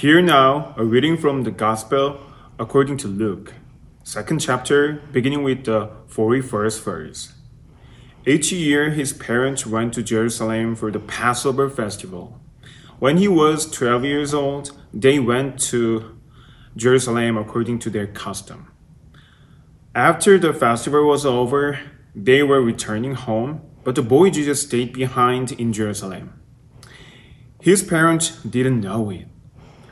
Hear now a reading from the Gospel according to Luke, second chapter, beginning with the 41st verse. Each year, his parents went to Jerusalem for the Passover festival. When he was 12 years old, they went to Jerusalem according to their custom. After the festival was over, they were returning home, but the boy Jesus stayed behind in Jerusalem. His parents didn't know it.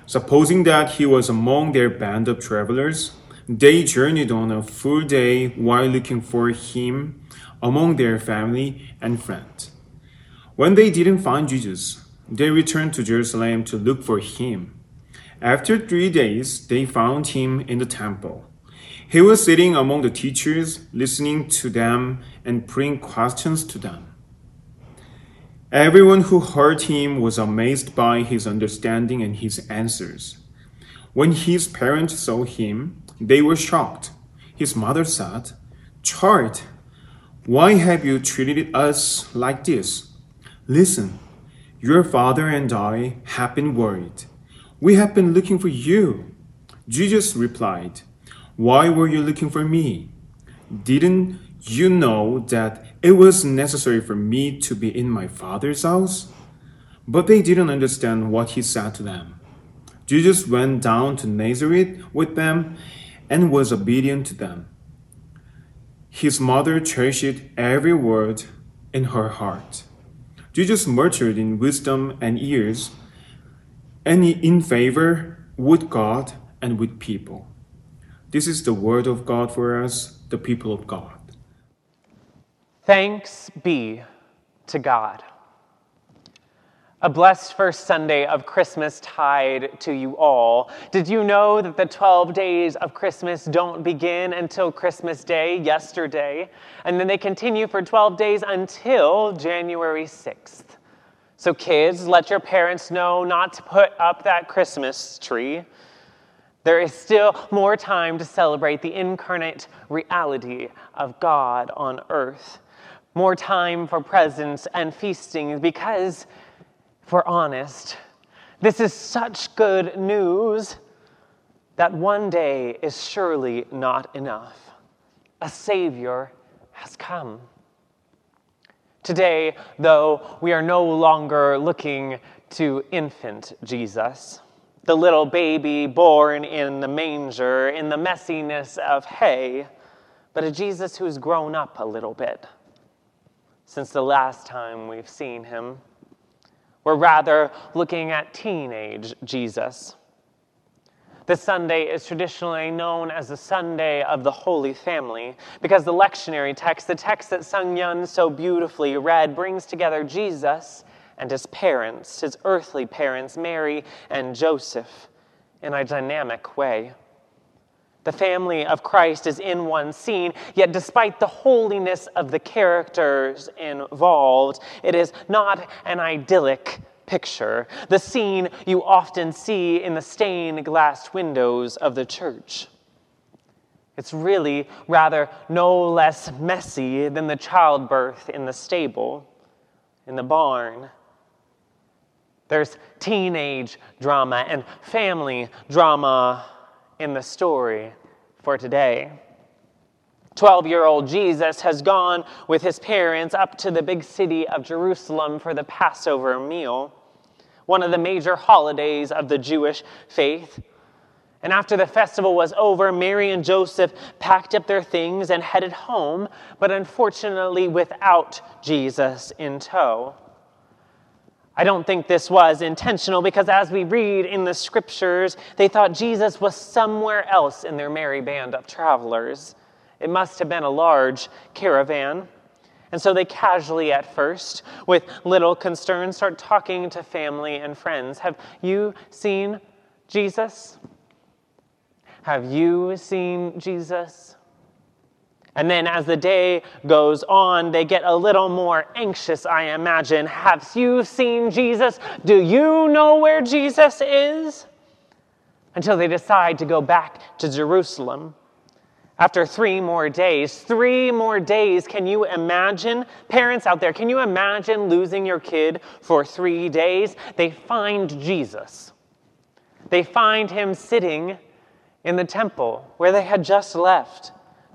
Supposing that he was among their band of travelers, they journeyed on a full day while looking for him among their family and friends. When they didn't find Jesus, they returned to Jerusalem to look for him. After three days, they found him in the temple. He was sitting among the teachers, listening to them and putting questions to them. Everyone who heard him was amazed by his understanding and his answers. When his parents saw him, they were shocked. His mother said, Child, why have you treated us like this? Listen, your father and I have been worried. We have been looking for you. Jesus replied, Why were you looking for me? Didn't you know that it was necessary for me to be in my father's house? But they didn't understand what he said to them. Jesus went down to Nazareth with them and was obedient to them. His mother cherished every word in her heart. Jesus matured in wisdom and years, and in favor with God and with people. This is the word of God for us, the people of God. Thanks be to God. A blessed first Sunday of Christmas tide to you all. Did you know that the 12 days of Christmas don't begin until Christmas Day, yesterday, and then they continue for 12 days until January 6th? So, kids, let your parents know not to put up that Christmas tree. There is still more time to celebrate the incarnate reality of God on earth more time for presents and feasting because, if we're honest, this is such good news that one day is surely not enough. A Savior has come. Today, though, we are no longer looking to infant Jesus, the little baby born in the manger, in the messiness of hay, but a Jesus who's grown up a little bit since the last time we've seen him. We're rather looking at teenage Jesus. This Sunday is traditionally known as the Sunday of the Holy Family because the lectionary text, the text that Sung Yun so beautifully read, brings together Jesus and his parents, his earthly parents, Mary and Joseph, in a dynamic way. The family of Christ is in one scene, yet, despite the holiness of the characters involved, it is not an idyllic picture, the scene you often see in the stained glass windows of the church. It's really rather no less messy than the childbirth in the stable, in the barn. There's teenage drama and family drama in the story for today. 12 year old Jesus has gone with his parents up to the big city of Jerusalem for the Passover meal, one of the major holidays of the Jewish faith. And after the festival was over, Mary and Joseph packed up their things and headed home, but unfortunately without Jesus in tow. I don't think this was intentional because as we read in the scriptures, they thought Jesus was somewhere else in their merry band of travelers. It must have been a large caravan. And so they casually, at first, with little concern, start talking to family and friends. Have you seen Jesus? Have you seen Jesus? And then as the day goes on, they get a little more anxious, I imagine. Have you seen Jesus? Do you know where Jesus is? Until they decide to go back to Jerusalem. After three more days, three more days, can you imagine? Parents out there, can you imagine losing your kid for three days? They find Jesus. they find him sitting in the temple where they had just left,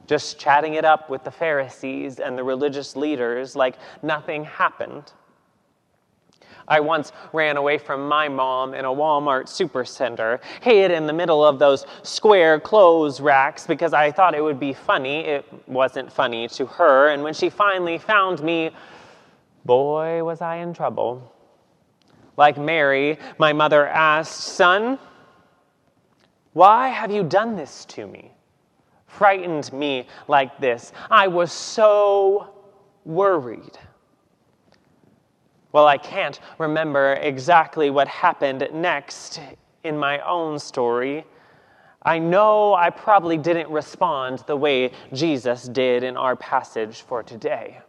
just chatting it up with the Pharisees and the religious leaders like nothing happened. I once ran away from my mom in a Walmart supercenter, hid in the middle of those square clothes racks because I thought it would be funny. It wasn't funny to her, and when she finally found me, boy, was I in trouble. Like Mary, my mother asked, Son, why have you done this to me? Frightened me like this. I was so worried. Well, I can't remember exactly what happened next in my own story. I know I probably didn't respond the way Jesus did in our passage for today.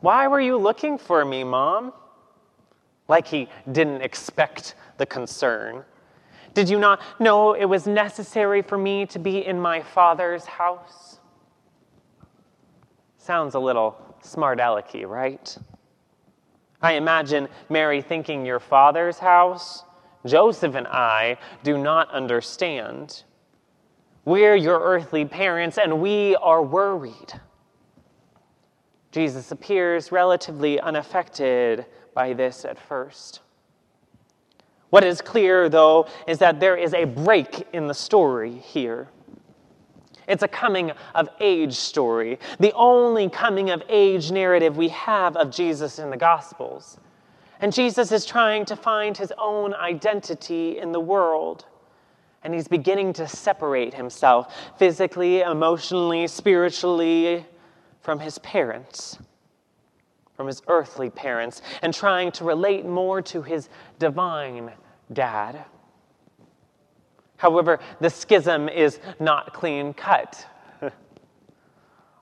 Why were you looking for me, Mom? Like he didn't expect the concern. Did you not know it was necessary for me to be in my Father's house? Sounds a little smart alecky, right? I imagine Mary thinking, Your father's house? Joseph and I do not understand. We're your earthly parents and we are worried. Jesus appears relatively unaffected by this at first. What is clear, though, is that there is a break in the story here. It's a coming of age story, the only coming of age narrative we have of Jesus in the Gospels. And Jesus is trying to find his own identity in the world. And he's beginning to separate himself physically, emotionally, spiritually from his parents, from his earthly parents, and trying to relate more to his divine dad. However, the schism is not clean cut.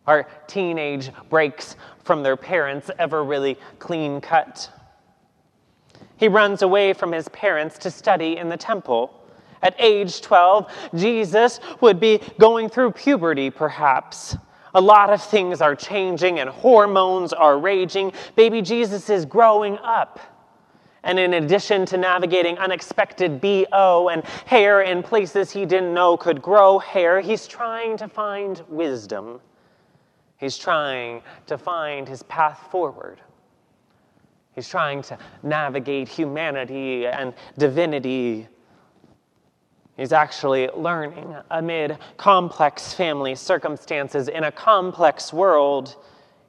Are teenage breaks from their parents ever really clean cut? He runs away from his parents to study in the temple. At age 12, Jesus would be going through puberty, perhaps. A lot of things are changing and hormones are raging. Baby Jesus is growing up. And in addition to navigating unexpected BO and hair in places he didn't know could grow hair, he's trying to find wisdom. He's trying to find his path forward. He's trying to navigate humanity and divinity. He's actually learning amid complex family circumstances in a complex world.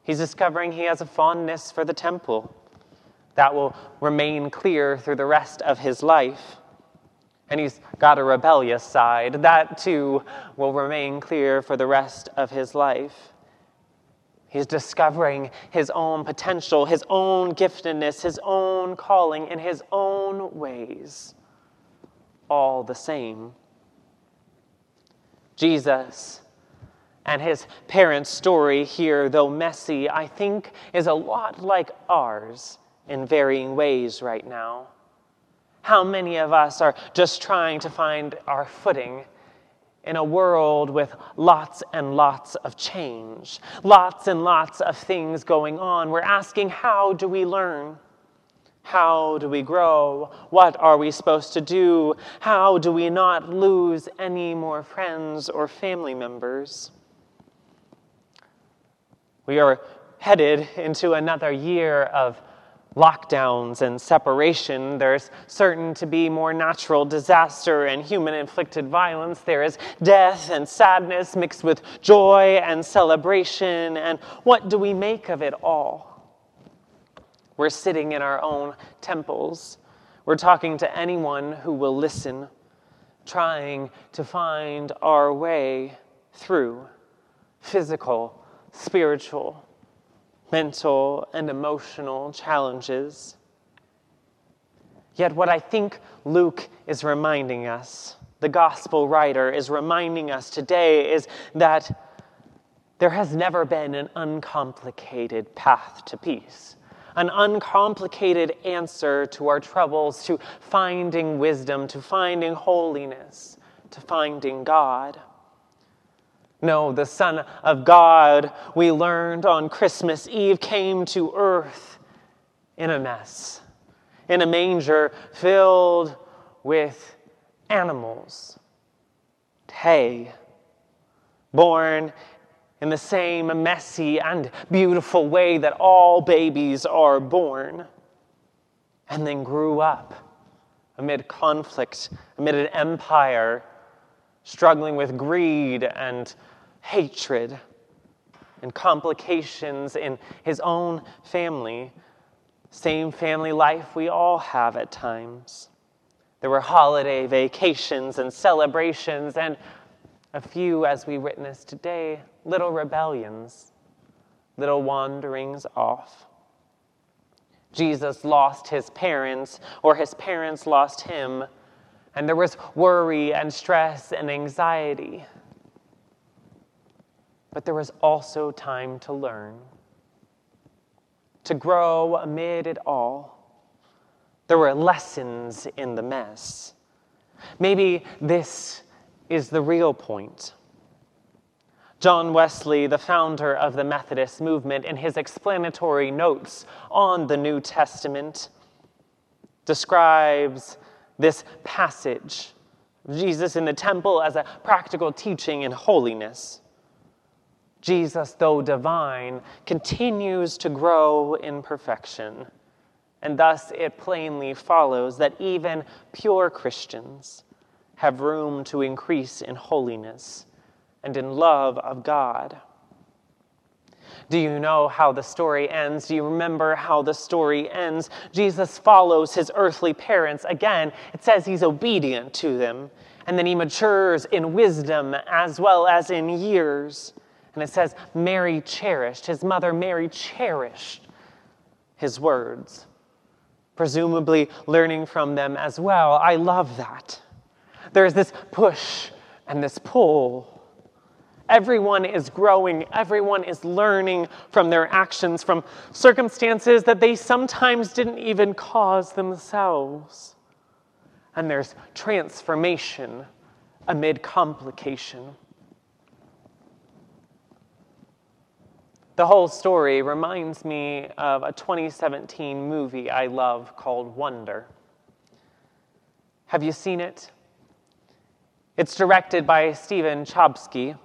He's discovering he has a fondness for the temple that will remain clear through the rest of his life. And he's got a rebellious side. That too will remain clear for the rest of his life. He's discovering his own potential, his own giftedness, his own calling in his own ways, all the same. Jesus and his parents' story here, though messy, I think is a lot like ours in varying ways right now. How many of us are just trying to find our footing in a world with lots and lots of change, lots and lots of things going on? We're asking, how do we learn? How do we grow? What are we supposed to do? How do we not lose any more friends or family members? We are headed into another year of lockdowns and separation. There's certain to be more natural disaster and human inflicted violence. There is death and sadness mixed with joy and celebration. And what do we make of it all? We're sitting in our own temples. We're talking to anyone who will listen, trying to find our way through physical, spiritual, mental, and emotional challenges. Yet, what I think Luke is reminding us, the gospel writer is reminding us today, is that there has never been an uncomplicated path to peace, an uncomplicated answer to our troubles, to finding wisdom, to finding holiness, to finding God. No, the Son of God, we learned on Christmas Eve, came to earth in a mess, in a manger filled with animals, hay, born in the same messy and beautiful way that all babies are born, and then grew up amid conflict, amid an empire struggling with greed and hatred and complications in his own family. Same family life we all have at times. There were holiday vacations and celebrations, and a few, as we witness today, little rebellions, little wanderings off. Jesus lost his parents, or his parents lost him, and there was worry and stress and anxiety. But there was also time to learn, to grow amid it all. There were lessons in the mess. Maybe this is the real point. John Wesley, the founder of the Methodist movement, in his explanatory notes on the New Testament, describes this passage of Jesus in the temple as a practical teaching in holiness. Jesus, though divine, continues to grow in perfection. And thus it plainly follows that even pure Christians have room to increase in holiness and in love of God. Do you know how the story ends? Do you remember how the story ends? Jesus follows his earthly parents. Again, it says he's obedient to them, and then he matures in wisdom as well as in years. And it says Mary cherished, his mother Mary cherished his words, presumably learning from them as well. I love that. There's this push and this pull. Everyone is growing, everyone is learning from their actions, from circumstances that they sometimes didn't even cause themselves. And there's transformation amid complication. The whole story reminds me of a 2017 movie I love called Wonder. Have you seen it? It's directed by Stephen Chbosky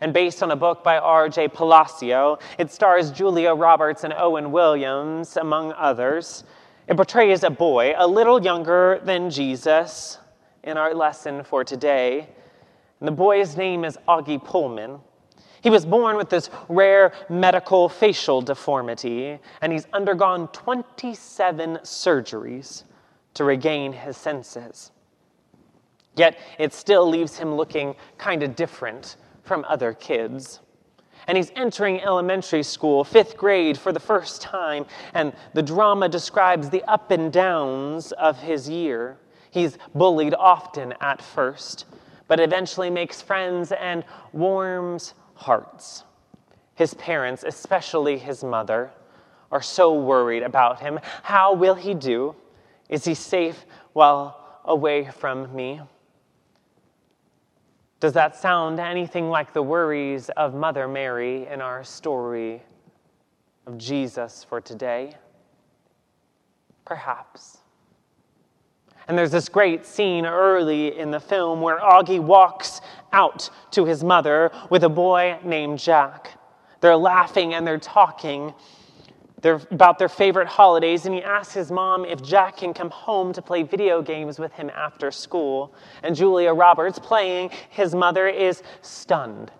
and based on a book by R.J. Palacio. It stars Julia Roberts and Owen Williams, among others. It portrays a boy, a little younger than Jesus, in our lesson for today. And the boy's name is Augie Pullman. He was born with this rare medical facial deformity, and he's undergone 27 surgeries to regain his senses. Yet it still leaves him looking kind of different from other kids. And he's entering elementary school, fifth grade, for the first time, and the drama describes the up and downs of his year. He's bullied often at first, but eventually makes friends and warms hearts. His parents, especially his mother, are so worried about him. How will he do? Is he safe while away from me? Does that sound anything like the worries of Mother Mary in our story of Jesus for today? Perhaps. And there's this great scene early in the film where Augie walks out to his mother with a boy named Jack. They're laughing and they're talking, they're about their favorite holidays, and he asks his mom if Jack can come home to play video games with him after school. And Julia Roberts, playing his mother, is stunned.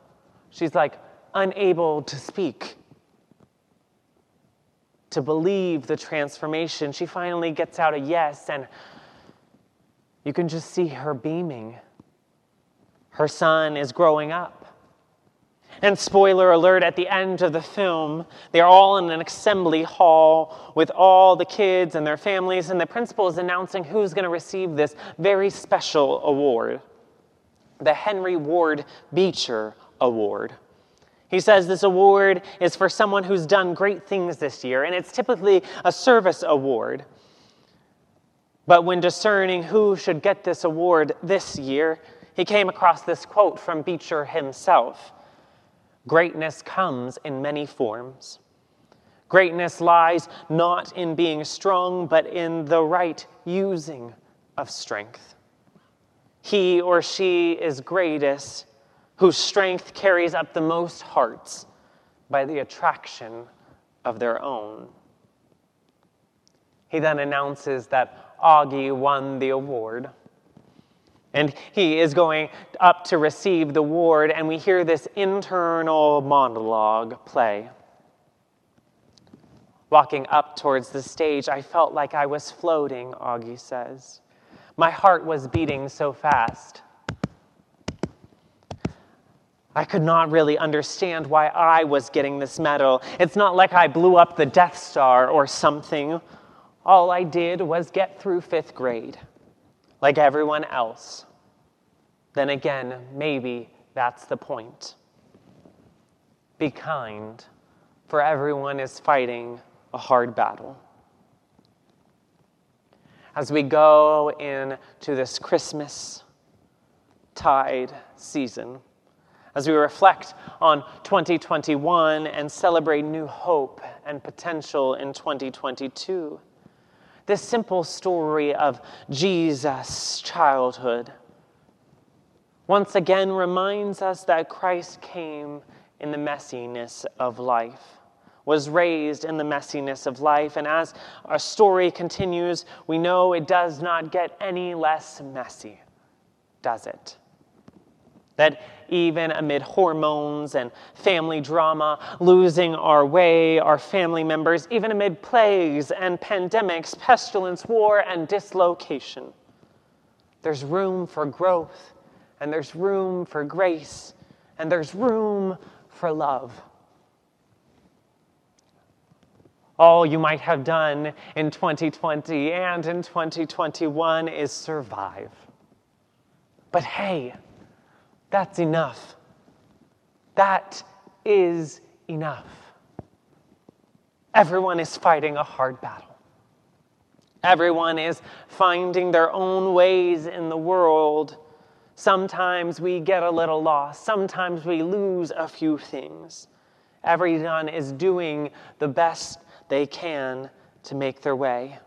She's like unable to speak, to believe the transformation. She finally gets out a yes, and you can just see her beaming. Her son is growing up. And spoiler alert, at the end of the film, they're all in an assembly hall with all the kids and their families, and the principal is announcing who's going to receive this very special award the Henry Ward Beecher Award. He says this award is for someone who's done great things this year, and it's typically a service award. But when discerning who should get this award this year, he came across this quote from Beecher himself. Greatness comes in many forms. Greatness lies not in being strong, but in the right using of strength. He or she is greatest, whose strength carries up the most hearts by the attraction of their own. He then announces that Augie won the award. And he is going up to receive the award, and we hear this internal monologue play. Walking up towards the stage, I felt like I was floating, Augie says. My heart was beating so fast. I could not really understand why I was getting this medal. It's not like I blew up the Death Star or something. All I did was get through fifth grade, like everyone else. Then again, maybe that's the point. Be kind, for everyone is fighting a hard battle. As we go into this Christmas tide season, as we reflect on 2021 and celebrate new hope and potential in 2022. This simple story of Jesus' childhood once again reminds us that Christ came in the messiness of life, was raised in the messiness of life, and as our story continues, we know it does not get any less messy, does it? That even amid hormones and family drama, losing our way, our family members, even amid plagues and pandemics, pestilence, war, and dislocation, there's room for growth, and there's room for grace, and there's room for love. All you might have done in 2020 and in 2021 is survive. But hey, that's enough. That is enough. Everyone is fighting a hard battle. Everyone is finding their own ways in the world. Sometimes we get a little lost. Sometimes we lose a few things. Everyone is doing the best they can to make their way.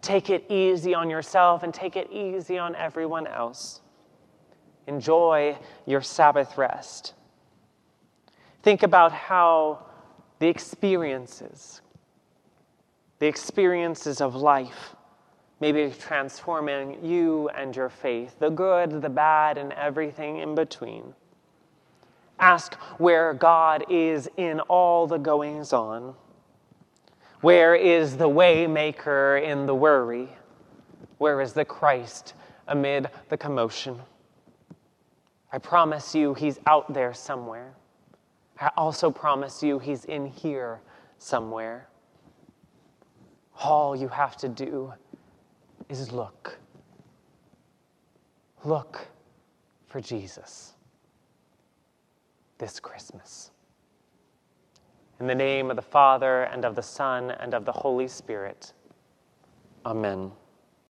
Take it easy on yourself and take it easy on everyone else. Enjoy your Sabbath rest. Think about how the experiences, the experiences of life, may be transforming you and your faith, the good, the bad, and everything in between. Ask where God is in all the goings on. Where is the waymaker in the worry? Where is the Christ amid the commotion? I promise you, He's out there somewhere. I also promise you, He's in here somewhere. All you have to do is look. Look for Jesus this Christmas. In the name of the Father, and of the Son, and of the Holy Spirit. Amen.